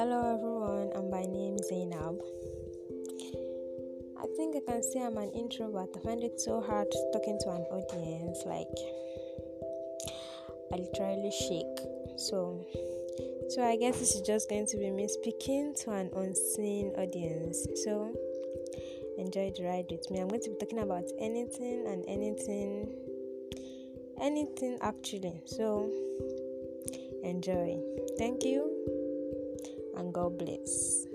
Hello everyone, um, I'm by name Zainab. I think I can say I'm an introvert. I find it so hard talking to an audience, like I literally shake. So so I guess this is just going to be me speaking to an unseen audience. So enjoy the ride with me. I'm going to be talking about anything and anything anything actually. So enjoy. Thank you and God bless.